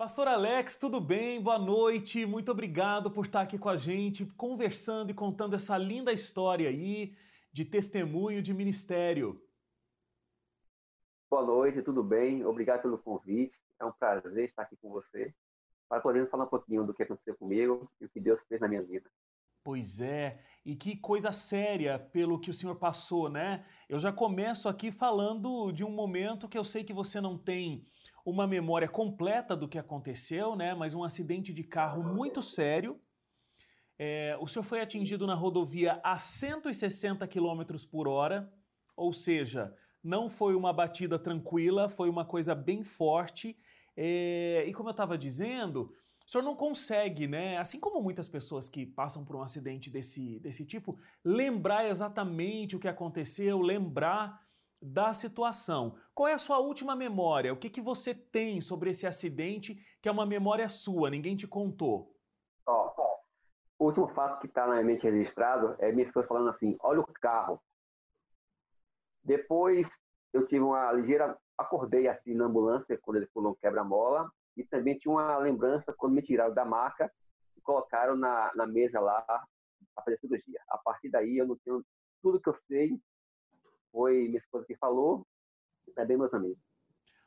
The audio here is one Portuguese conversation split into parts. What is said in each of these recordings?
Pastor Alex, tudo bem? Boa noite. Muito obrigado por estar aqui com a gente, conversando e contando essa linda história aí de testemunho de ministério. Boa noite, tudo bem? Obrigado pelo convite. É um prazer estar aqui com você para poder falar um pouquinho do que aconteceu comigo e o que Deus fez na minha vida. Pois é, e que coisa séria pelo que o senhor passou, né? Eu já começo aqui falando de um momento que eu sei que você não tem uma memória completa do que aconteceu, né? Mas um acidente de carro muito sério. É, o senhor foi atingido na rodovia a 160 km por hora, ou seja, não foi uma batida tranquila, foi uma coisa bem forte. É, e como eu estava dizendo, o senhor não consegue, né? Assim como muitas pessoas que passam por um acidente desse, desse tipo, lembrar exatamente o que aconteceu, lembrar da situação. Qual é a sua última memória? O que, que você tem sobre esse acidente que é uma memória sua, ninguém te contou? Ó, o último fato que está na minha mente registrado é minha esposa falando assim: olha o carro. Depois eu tive uma ligeira. Acordei assim na ambulância quando ele pulou um quebra-mola e também tinha uma lembrança quando me tiraram da maca e colocaram na, na mesa lá para fazer cirurgia. A partir daí eu não tenho tudo que eu sei foi minha esposa que falou e também meus amigos.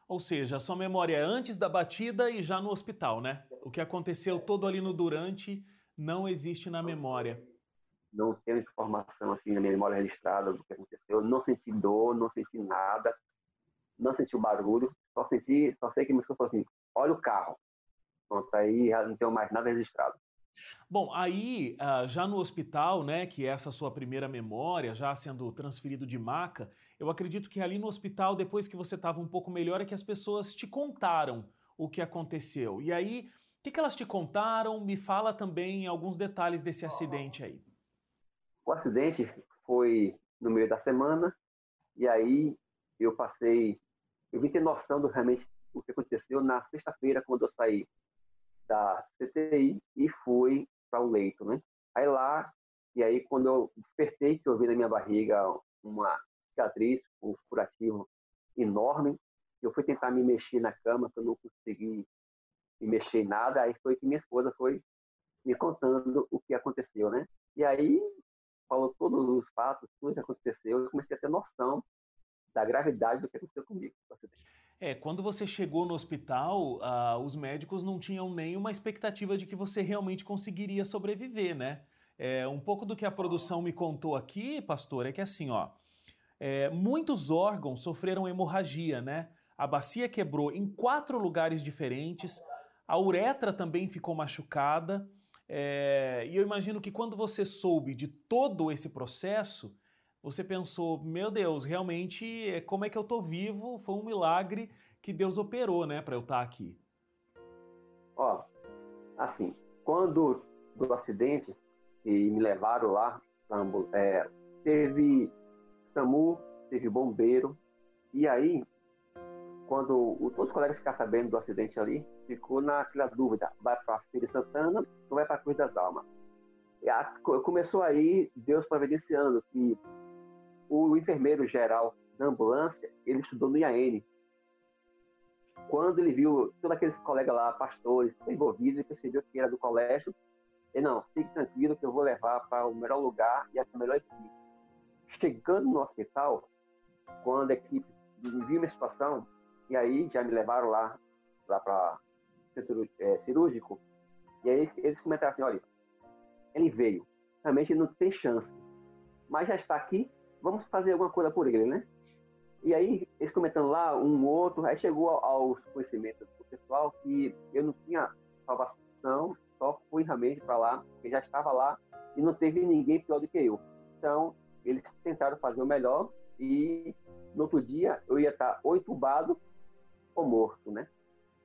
Ou seja, a sua memória é antes da batida e já no hospital, né? O que aconteceu todo ali no durante não existe na memória. Não tenho informação assim na minha memória registrada do que aconteceu. Não senti dor, não senti nada, não senti o barulho. Só senti, só sei que esposa falou assim: olha o carro. Pronto, aí não tenho mais nada registrado. Bom, aí ah, já no hospital, né, que é essa sua primeira memória, já sendo transferido de maca, eu acredito que ali no hospital, depois que você estava um pouco melhor, é que as pessoas te contaram o que aconteceu. E aí, o que, que elas te contaram? Me fala também alguns detalhes desse acidente aí. O acidente foi no meio da semana, e aí eu passei, eu vim ter noção do realmente o que aconteceu na sexta-feira, quando eu saí da CTI e fui para o leito, né? Aí lá, e aí quando eu despertei, que eu vi na minha barriga uma cicatriz, um curativo enorme, eu fui tentar me mexer na cama, que eu não consegui me mexer em nada, aí foi que minha esposa foi me contando o que aconteceu, né? E aí falou todos os fatos, tudo que aconteceu, eu comecei a ter noção da gravidade do que aconteceu comigo. É, quando você chegou no hospital, uh, os médicos não tinham nenhuma expectativa de que você realmente conseguiria sobreviver, né? É, um pouco do que a produção me contou aqui, pastor, é que assim, ó, é, muitos órgãos sofreram hemorragia, né? A bacia quebrou em quatro lugares diferentes, a uretra também ficou machucada. É, e eu imagino que quando você soube de todo esse processo, você pensou, meu Deus, realmente, é, como é que eu tô vivo? Foi um milagre que Deus operou, né, para eu estar tá aqui. Ó, assim, quando do acidente e me levaram lá, é, teve SAMU, teve bombeiro, e aí, quando o, todos os colegas ficaram sabendo do acidente ali, ficou naquela dúvida, vai para a Feira Santana ou vai para a Cruz das Almas? A, começou aí Deus providenciando que o enfermeiro geral da ambulância, ele estudou no IAN. Quando ele viu todos aqueles colegas lá, pastores, envolvidos, ele percebeu que era do colégio. Ele, não, fique tranquilo que eu vou levar para o melhor lugar e a melhor equipe. Chegando no hospital, quando a equipe viu minha situação, e aí já me levaram lá, lá para centro é, cirúrgico, e aí eles comentaram assim, olha, ele veio, realmente não tem chance, mas já está aqui, vamos fazer alguma coisa por ele, né? E aí, eles comentando lá, um outro, aí chegou aos conhecimentos do pessoal que eu não tinha salvação, só fui realmente para lá, porque já estava lá e não teve ninguém pior do que eu. Então, eles tentaram fazer o melhor e no outro dia eu ia estar ou entubado ou morto, né?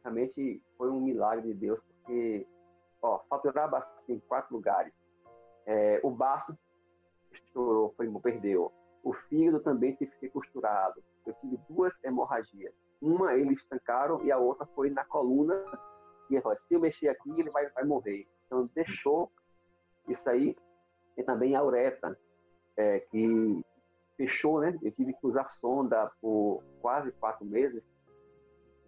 Realmente foi um milagre de Deus, porque, ó, faturava assim em quatro lugares. É, o baço estourou, foi, perdeu. O fígado também teve que ser costurado. Eu tive duas hemorragias. Uma eles estancaram e a outra foi na coluna. E ele falou, se eu mexer aqui, ele vai, vai morrer. Então deixou isso aí. E também a uretra, é, que fechou, né? Eu tive que usar sonda por quase quatro meses.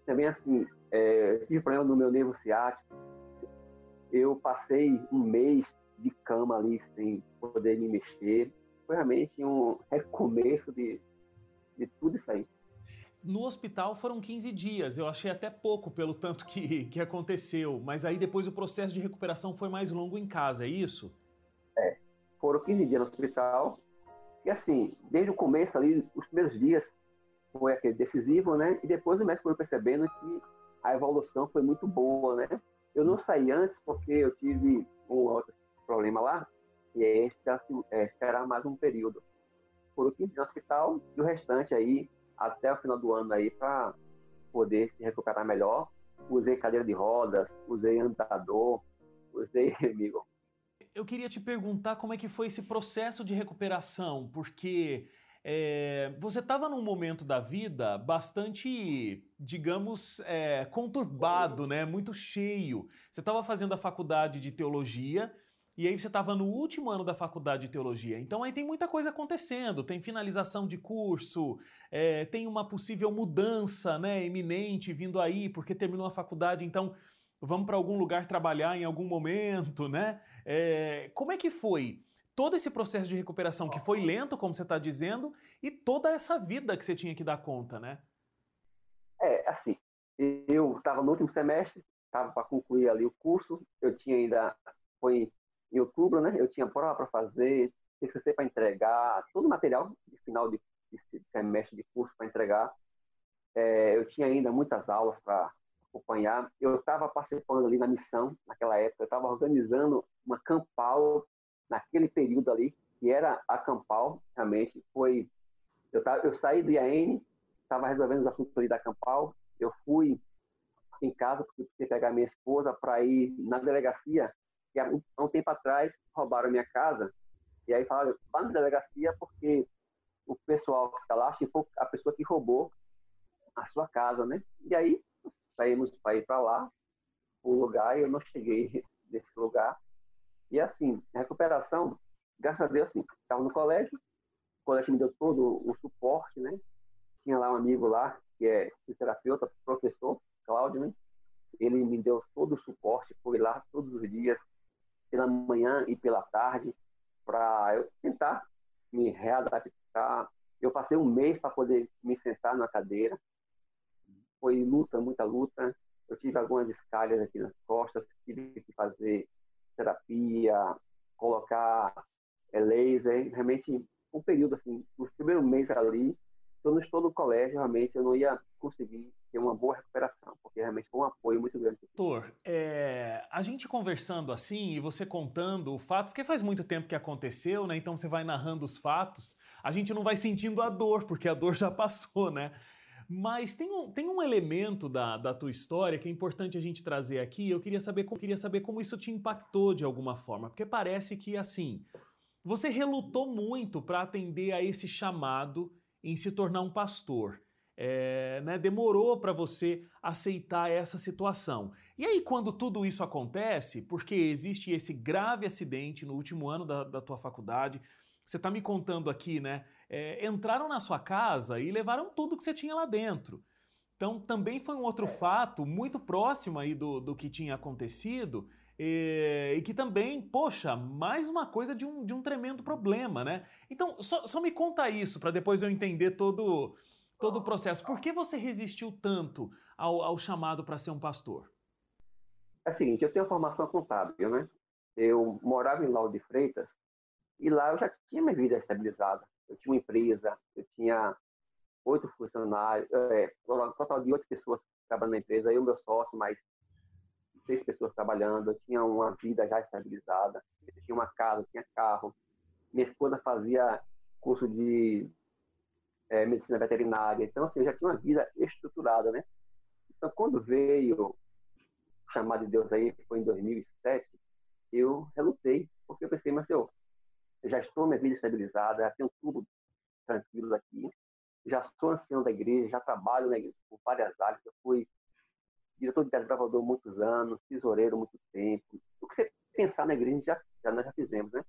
também, assim, é, eu tive problema no meu nervo ciático. Eu passei um mês de cama ali sem poder me mexer. Foi realmente um recomeço de, de tudo isso aí. No hospital foram 15 dias, eu achei até pouco pelo tanto que, que aconteceu, mas aí depois o processo de recuperação foi mais longo em casa, é isso? É, foram 15 dias no hospital, e assim, desde o começo ali, os primeiros dias foi aquele decisivo, né? E depois o médico foi percebendo que a evolução foi muito boa, né? Eu não saí antes porque eu tive um outro problema lá, e é esperar, é, esperar mais um período. Foram 15 dias no hospital e o restante aí até o final do ano aí para poder se recuperar melhor. Usei cadeira de rodas, usei andador, usei, amigo. Eu queria te perguntar como é que foi esse processo de recuperação, porque é, você estava num momento da vida bastante, digamos, é, conturbado, né? Muito cheio. Você estava fazendo a faculdade de teologia e aí você estava no último ano da faculdade de teologia. Então aí tem muita coisa acontecendo, tem finalização de curso, é, tem uma possível mudança né, eminente vindo aí, porque terminou a faculdade, então vamos para algum lugar trabalhar em algum momento, né? É, como é que foi todo esse processo de recuperação que foi lento, como você está dizendo, e toda essa vida que você tinha que dar conta, né? É, assim, eu estava no último semestre, estava para concluir ali o curso, eu tinha ainda, foi em outubro, né? Eu tinha prova para fazer, TCC para entregar, todo o material de final de, de semestre de curso para entregar. É, eu tinha ainda muitas aulas para acompanhar. Eu estava participando ali na missão, naquela época, eu estava organizando uma campal naquele período ali, que era a campal, realmente. Foi. Eu, tava, eu saí do IAN, estava resolvendo os assuntos ali da campal, eu fui em casa, porque precisei pegar minha esposa para ir na delegacia que há um tempo atrás roubaram minha casa, e aí falaram, vá na delegacia porque o pessoal que está lá foi a pessoa que roubou a sua casa, né? E aí saímos para ir para lá, o lugar, e eu não cheguei nesse lugar. E assim, a recuperação, graças a Deus, assim, estava no colégio, o colégio me deu todo o suporte, né? Tinha lá um amigo lá, que é terapeuta, professor, Cláudio, né? Ele me deu todo o suporte, foi lá todos os dias, pela manhã e pela tarde, para eu tentar me readaptar. Eu passei um mês para poder me sentar na cadeira. Foi luta, muita luta. Eu tive algumas escalhas aqui nas costas, tive que fazer terapia, colocar é, laser. Realmente, um período assim, os primeiros meses ali, eu não estou no colégio, realmente eu não ia conseguir ter uma boa recuperação, porque realmente foi um apoio muito grande. Doutor, é, a gente conversando assim e você contando o fato, porque faz muito tempo que aconteceu, né? Então você vai narrando os fatos, a gente não vai sentindo a dor, porque a dor já passou, né? Mas tem um, tem um elemento da, da tua história que é importante a gente trazer aqui. Eu queria saber, queria saber como isso te impactou de alguma forma, porque parece que assim você relutou muito para atender a esse chamado em se tornar um pastor é, né, demorou para você aceitar essa situação. E aí, quando tudo isso acontece, porque existe esse grave acidente no último ano da, da tua faculdade, você está me contando aqui, né? É, entraram na sua casa e levaram tudo que você tinha lá dentro. Então, também foi um outro fato muito próximo aí do, do que tinha acontecido e, e que também, poxa, mais uma coisa de um, de um tremendo problema, né? Então, só, só me conta isso para depois eu entender todo todo o processo. Por que você resistiu tanto ao, ao chamado para ser um pastor? É o seguinte, eu tenho formação contábil, né? Eu morava em Lauro de Freitas e lá eu já tinha minha vida estabilizada. Eu tinha uma empresa, eu tinha oito funcionários, é, total de oito pessoas trabalhando na empresa, eu, meu sócio, mais seis pessoas trabalhando, eu tinha uma vida já estabilizada, eu tinha uma casa, eu tinha carro. Minha esposa fazia curso de é, medicina veterinária. Então, assim, eu já tinha uma vida estruturada, né? Então, quando veio o chamado de Deus aí, foi em 2007, eu relutei, porque eu pensei, mas eu já estou minha vida estabilizada, já tenho tudo tranquilo aqui, já sou ancião da igreja, já trabalho na igreja por várias áreas, eu fui diretor de desbravador muitos anos, tesoureiro muito tempo. O que você pensar na igreja, já, já nós já fizemos, né?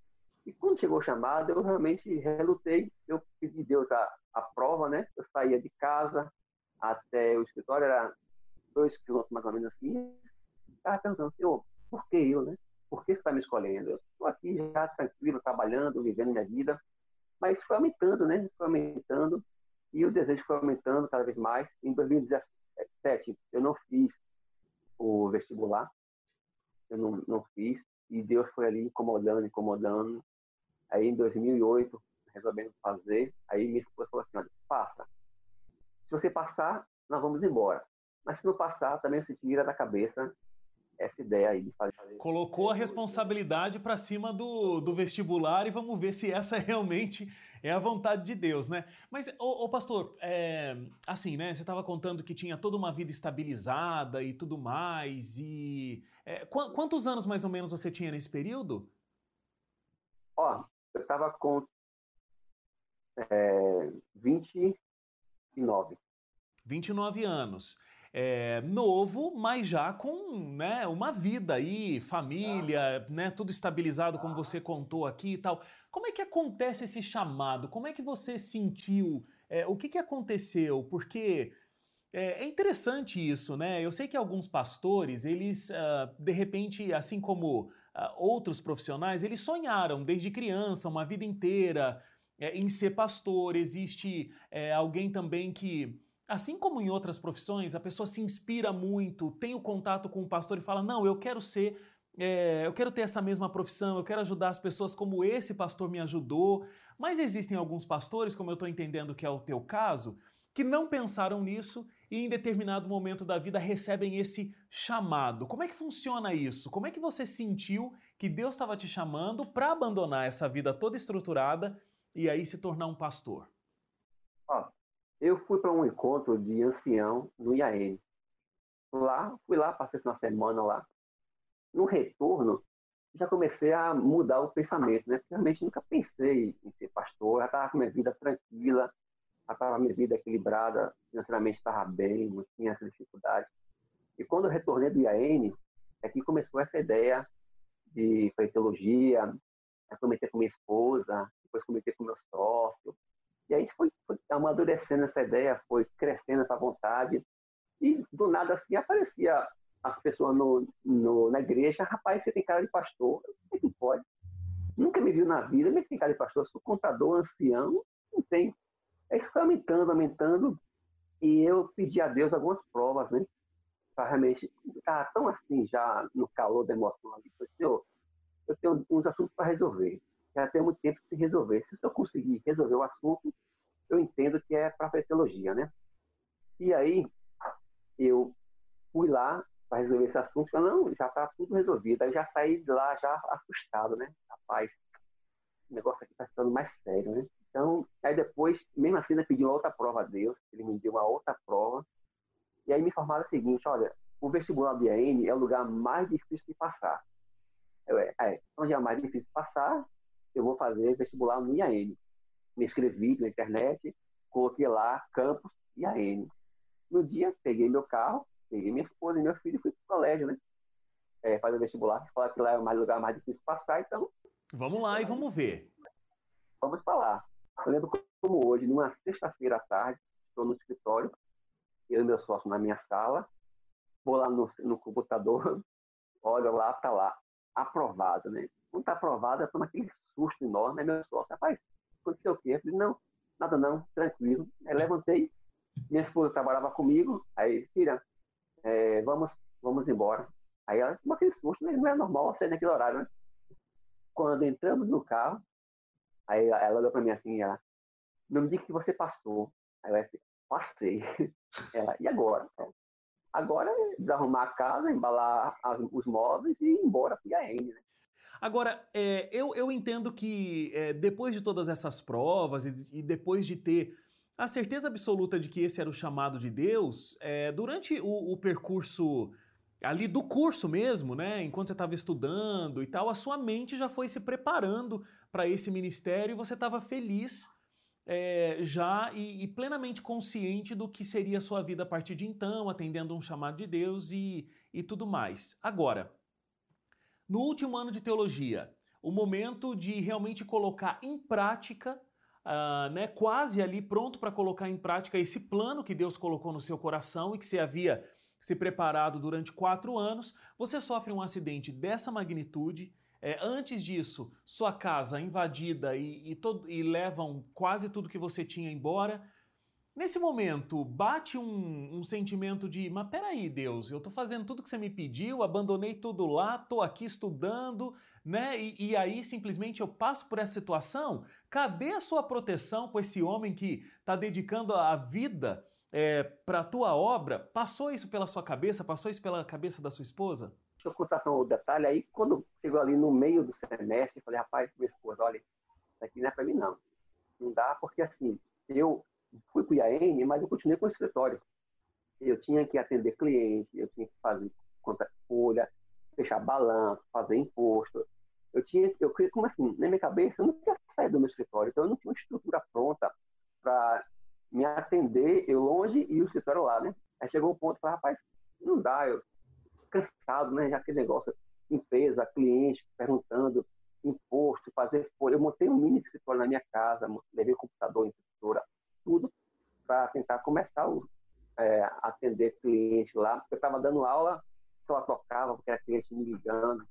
E quando chegou o chamado, eu realmente relutei. Eu pedi a Deus a, a prova, né? Eu saía de casa até o escritório, era dois quilômetros mais ou menos assim. Estava perguntando, Senhor, por que eu, né? Por que você está me escolhendo? Eu estou aqui já tranquilo, trabalhando, vivendo minha vida. Mas foi aumentando, né? Foi aumentando. E o desejo foi aumentando cada vez mais. Em 2017, eu não fiz o vestibular. Eu não, não fiz. E Deus foi ali incomodando, incomodando. Aí, em 2008, resolvendo fazer, aí minha esposa falou assim, olha, passa. Se você passar, nós vamos embora. Mas se não passar, também você tira da cabeça essa ideia aí de fazer. Colocou a responsabilidade para cima do, do vestibular e vamos ver se essa realmente é a vontade de Deus, né? Mas, ô, ô pastor, é, assim, né? Você estava contando que tinha toda uma vida estabilizada e tudo mais. E é, qu quantos anos mais ou menos você tinha nesse período? Ó, estava com é, 29. 29 anos. É, novo, mas já com né, uma vida aí, família, né, tudo estabilizado, como você contou aqui e tal. Como é que acontece esse chamado? Como é que você sentiu? É, o que, que aconteceu? Porque é, é, interessante isso, né? Eu sei que alguns pastores, eles, uh, de repente, assim como outros profissionais, eles sonharam desde criança, uma vida inteira, é, em ser pastor. Existe é, alguém também que Assim como em outras profissões, a pessoa se inspira muito, tem o contato com o pastor e fala: Não, eu quero ser, é, eu quero ter essa mesma profissão, eu quero ajudar as pessoas como esse pastor me ajudou. Mas existem alguns pastores, como eu estou entendendo que é o teu caso, que não pensaram nisso e em determinado momento da vida recebem esse chamado. Como é que funciona isso? Como é que você sentiu que Deus estava te chamando para abandonar essa vida toda estruturada e aí se tornar um pastor? Ah, eu fui para um encontro de ancião no IAN. Lá, fui lá, passei uma semana lá. No retorno, já comecei a mudar o pensamento, né? Realmente nunca pensei em ser pastor, já estava com minha vida tranquila, estava minha vida equilibrada, financeiramente estava bem, não tinha essa dificuldade. E quando eu retornei do IAN, é que começou essa ideia de fazer teologia, comentei com minha esposa, depois comentei com meu sócio, e aí foi, foi amadurecendo essa ideia, foi crescendo essa vontade. E do nada assim aparecia as pessoas no, no, na igreja, rapaz, você tem cara de pastor, como é que pode? Nunca me viu na vida, nem tem cara de pastor, sou contador, ancião, não tem. Aí foi aumentando, aumentando, e eu pedi a Deus algumas provas, né? Para realmente estar tão assim, já no calor da emoção ali. Falei, Senhor, eu tenho uns assuntos para resolver já tem muito tempo se resolver. Se eu conseguir resolver o assunto, eu entendo que é para a teologia, né? E aí, eu fui lá para resolver esse assunto, falei, não, já está tudo resolvido. Aí já saí de lá já assustado, né? Rapaz, o negócio aqui está ficando mais sério, né? Então, aí depois, mesmo assim, eu pedi uma outra prova a Deus, ele me deu uma outra prova, e aí me informaram o seguinte, olha, o vestibular do IAN é o lugar mais difícil de passar. Eu, é, é, onde é mais difícil de passar, eu vou fazer vestibular no IAN. Me inscrevi na internet, coloquei lá campus IAN. No dia, peguei meu carro, peguei minha esposa e meu filho e fui para o colégio, né? É, fazer vestibular, falar que lá é o lugar mais difícil de passar, então. Vamos lá e vamos ver. Vamos lá. Eu lembro como hoje, numa sexta-feira à tarde, estou no escritório, eu e meu sócio na minha sala, vou lá no, no computador, olho lá, tá lá, aprovado, né? Quando está aprovado, eu tomo aquele susto enorme, aí meu sócio, rapaz, aconteceu o quê? Eu falei, não, nada não, tranquilo. Aí levantei, minha esposa trabalhava comigo, aí, filha, é, vamos, vamos embora. Aí ela tomou aquele susto, né? não é normal sair naquele horário, né? Quando entramos no carro, aí ela olhou para mim assim, ela, não me diga que você passou. Aí eu passei. Ela, e agora? Agora é desarrumar a casa, embalar os móveis e ir embora para a né? Agora, é, eu, eu entendo que é, depois de todas essas provas e, e, depois de ter a certeza absoluta de que esse era o chamado de Deus, é, durante o, o, percurso ali do curso mesmo, né, enquanto você estava estudando e tal, a sua mente já foi se preparando para esse ministério e você estava feliz é, já e, e, plenamente consciente do que seria a sua vida a partir de então, atendendo um chamado de Deus e, e tudo mais. Agora, no último ano de teologia, o momento de realmente colocar em prática, uh, né, quase ali pronto para colocar em prática esse plano que Deus colocou no seu coração e que você havia se preparado durante quatro anos, você sofre um acidente dessa magnitude. É, antes disso, sua casa invadida e, e, todo, e levam quase tudo que você tinha embora. Nesse momento, bate um, um, sentimento de, mas peraí, Deus, eu tô fazendo tudo que você me pediu, abandonei tudo lá, tô aqui estudando, né? E, e aí simplesmente eu passo por essa situação. Cadê a sua proteção com esse homem que está dedicando a vida é, para a tua obra? Passou isso pela sua cabeça? Passou isso pela cabeça da sua esposa? Só um detalhe. Aí, quando chegou ali no meio do semestre, falei, rapaz, minha esposa, olha, isso aqui não é para mim, não. Não dá, porque assim, eu fui para o IAN, mas eu continuei com o escritório. Eu tinha que atender cliente, eu tinha que fazer conta folha, fechar balanço, fazer imposto. Eu tinha, eu como assim, na minha cabeça, eu não tinha saído do meu escritório, então eu não tinha uma estrutura pronta para me atender, eu longe e o escritório lá, né? Aí chegou um ponto, falei, rapaz, não dá, eu cansado, né? Já aquele negócio, empresa, cliente perguntando, imposto, fazer folha. Eu montei um mini escritório na minha casa, levei computador, impressora, tudo para tentar começar a é, atender cliente lá. Eu estava dando aula, só tocava, porque era cliente me ligando.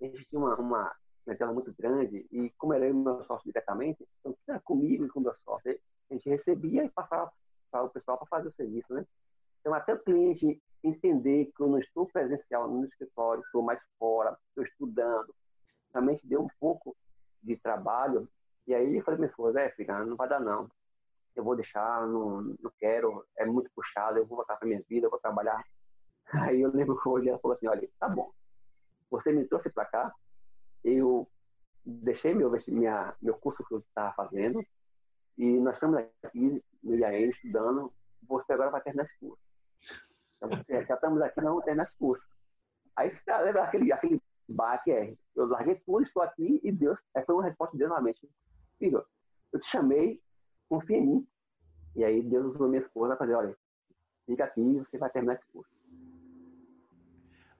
A gente tinha uma, uma tela muito grande e como era e meu sócio diretamente, então era comigo e com o meu sócio. A gente recebia e passava para o pessoal para fazer o serviço, né? Então, até o cliente entender que eu não estou presencial no escritório, estou mais fora, estou estudando, realmente deu um pouco de trabalho. E aí eu falei para minha esposa, é, filha, não vai dar não eu vou deixar, não, não quero, é muito puxado, eu vou voltar para minha vida, eu vou trabalhar. Aí eu lembro que hoje ela falou assim, olha, tá bom, você me trouxe para cá, eu deixei meu, minha, meu curso que eu estava fazendo e nós estamos aqui no IAE estudando, você agora vai terminar esse curso. Então, você, já estamos aqui, não terminar esse curso. Aí você lembra aquele, aquele baque, é, eu larguei tudo, estou aqui e Deus, aí foi uma resposta de Deus na mente. Filho, eu te chamei confia em mim. E aí Deus usou minha esposa para dizer, olha, fica aqui você vai terminar esse curso.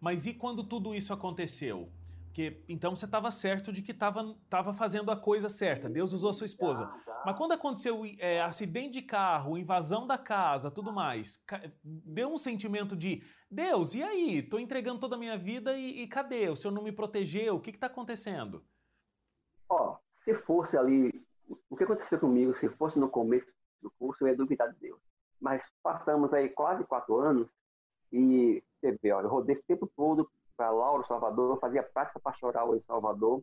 Mas e quando tudo isso aconteceu? Porque então você estava certo de que estava fazendo a coisa certa. Deus usou a sua esposa. Mas quando aconteceu é, acidente de carro, invasão da casa, tudo mais, deu um sentimento de Deus, e aí? Estou entregando toda a minha vida e, e, cadê? O Senhor não me protegeu? O que está acontecendo? Ó, se fosse ali o que aconteceu comigo, se fosse no começo do curso, eu ia duvidar de Deus. Mas passamos aí quase quatro anos e você vê, olha, eu rodei esse tempo todo para Lauro, Salvador, fazia prática pastoral em Salvador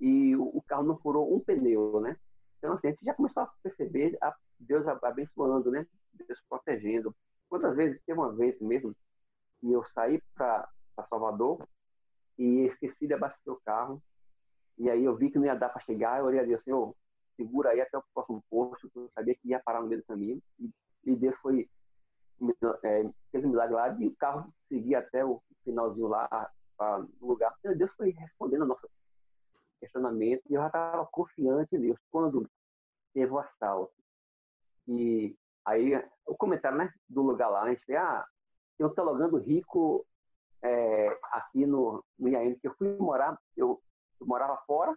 e o, o, carro não furou um pneu, né? Então, assim, a gente já começou a perceber a Deus abençoando, né? Deus protegendo. Quantas vezes, teve uma vez mesmo, que eu saí para Salvador e esqueci de abastecer o carro. E aí eu vi que não ia dar para chegar, eu olhei e disse, Senhor, segura aí até o próximo posto, eu sabia que ia parar no meio do caminho, e, e Deus foi, é, fez um milagre lá, o carro seguia até o finalzinho lá, no lugar. E Deus foi respondendo ao nosso questionamento, e eu já estava confiante em Deus. Quando teve o assalto, e aí o comentário né, do lugar lá, a gente vê, ah, tem um teologando rico é, aqui no, no IAM, que eu fui morar, eu, eu morava fora,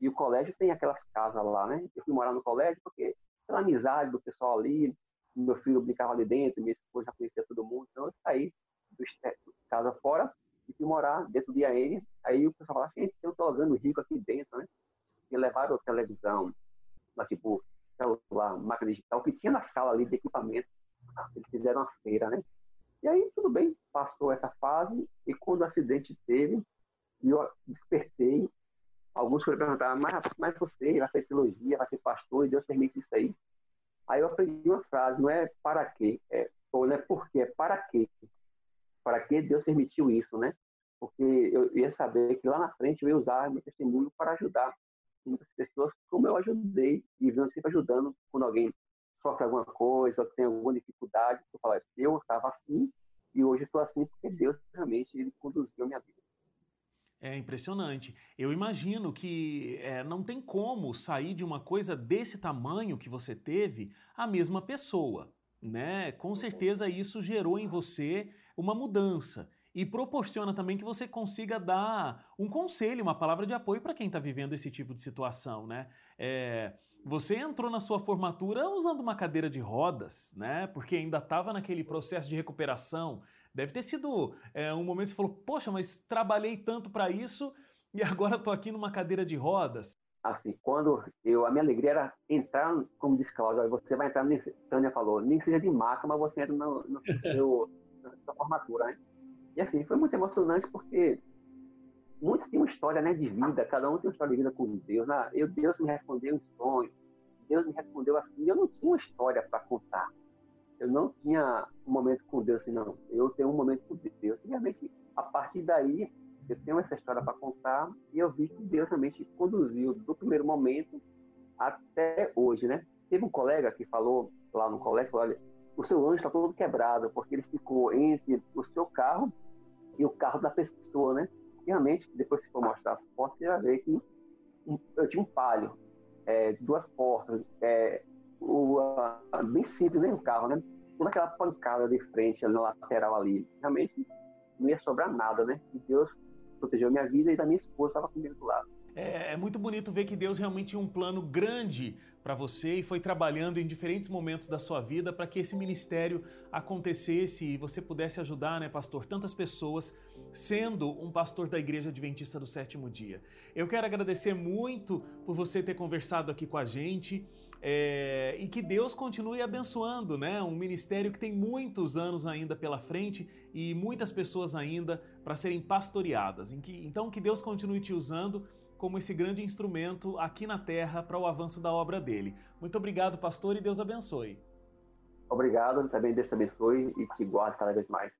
e o colégio tem aquelas casas lá, né? Eu fui morar no colégio porque pela amizade do pessoal ali, meu filho brincava ali dentro, minha esposa já conhecia todo mundo, então eu saí do casa fora e fui morar dentro de IAN. Aí o pessoal falava, gente, eu tô jogando rico aqui dentro, né? E levaram televisão, tipo, celular, máquina digital, que tinha na sala ali de equipamento. Eles fizeram uma feira, né? E aí, tudo bem, passou essa fase, e quando o acidente teve, eu despertei Alguns foram perguntar, mas, mas você vai ser teologia, vai ser pastor, e Deus permite isso aí. Aí eu aprendi uma frase, não é para quê, é, ou não é por quê, é para quê. Para que Deus permitiu isso, né? Porque eu ia saber que lá na frente eu ia usar meu testemunho para ajudar muitas pessoas, como eu ajudei, e venho sempre ajudando quando alguém sofre alguma coisa, tem alguma dificuldade. Eu falo, eu estava assim, e hoje estou assim porque Deus realmente ele conduziu a minha vida. É impressionante. Eu imagino que é, não tem como sair de uma coisa desse tamanho que você teve a mesma pessoa, né? Com certeza isso gerou em você uma mudança e proporciona também que você consiga dar um conselho, uma palavra de apoio para quem está vivendo esse tipo de situação, né? É, você entrou na sua formatura usando uma cadeira de rodas, né? Porque ainda estava naquele processo de recuperação Deve ter sido é, um momento que você falou, poxa, mas trabalhei tanto para isso e agora estou aqui numa cadeira de rodas. Assim, quando eu, a minha alegria era entrar, como disse Cláudio, você vai entrar, Tânia falou, nem seja de maca, mas você entra no, no, no, na formatura, né? E assim, foi muito emocionante porque muitos têm uma história né, de vida, cada um tem uma história de vida com Deus. Né? Eu, Deus me respondeu em sonho, Deus me respondeu assim, eu não tinha uma história para contar. Eu não tinha um momento com Deus assim, não. Eu tenho um momento com Deus. E realmente, a partir daí, eu tenho essa história para contar e eu vi que Deus realmente conduziu do primeiro momento até hoje, né? Teve um colega que falou lá no colégio, olha, o seu anjo está todo quebrado, porque ele ficou entre o seu carro e o carro da pessoa, né? E realmente, depois que for mostrar as fotos, você vai ver que eu tinha um palio, é, duas portas, é, o, a, bem simples, né, o carro, né? Toda aquela pancada de frente na lateral ali. Realmente não ia sobrar nada, né? E Deus protegeu minha vida e da minha esposa estava comigo do lado. É, é, muito bonito ver que Deus realmente tinha um plano grande para você e foi trabalhando em diferentes momentos da sua vida para que esse ministério acontecesse e você pudesse ajudar, né, pastor, tantas pessoas sendo um pastor da Igreja Adventista do Sétimo Dia. Eu quero agradecer muito por você ter conversado aqui com a gente. É, e que Deus continue abençoando, né? Um ministério que tem muitos anos ainda pela frente e muitas pessoas ainda para serem pastoreadas. Então, que Deus continue te usando como esse grande instrumento aqui na terra para o avanço da obra dele. Muito obrigado, pastor, e Deus abençoe. Obrigado, também Deus te abençoe e te guarde cada vez mais.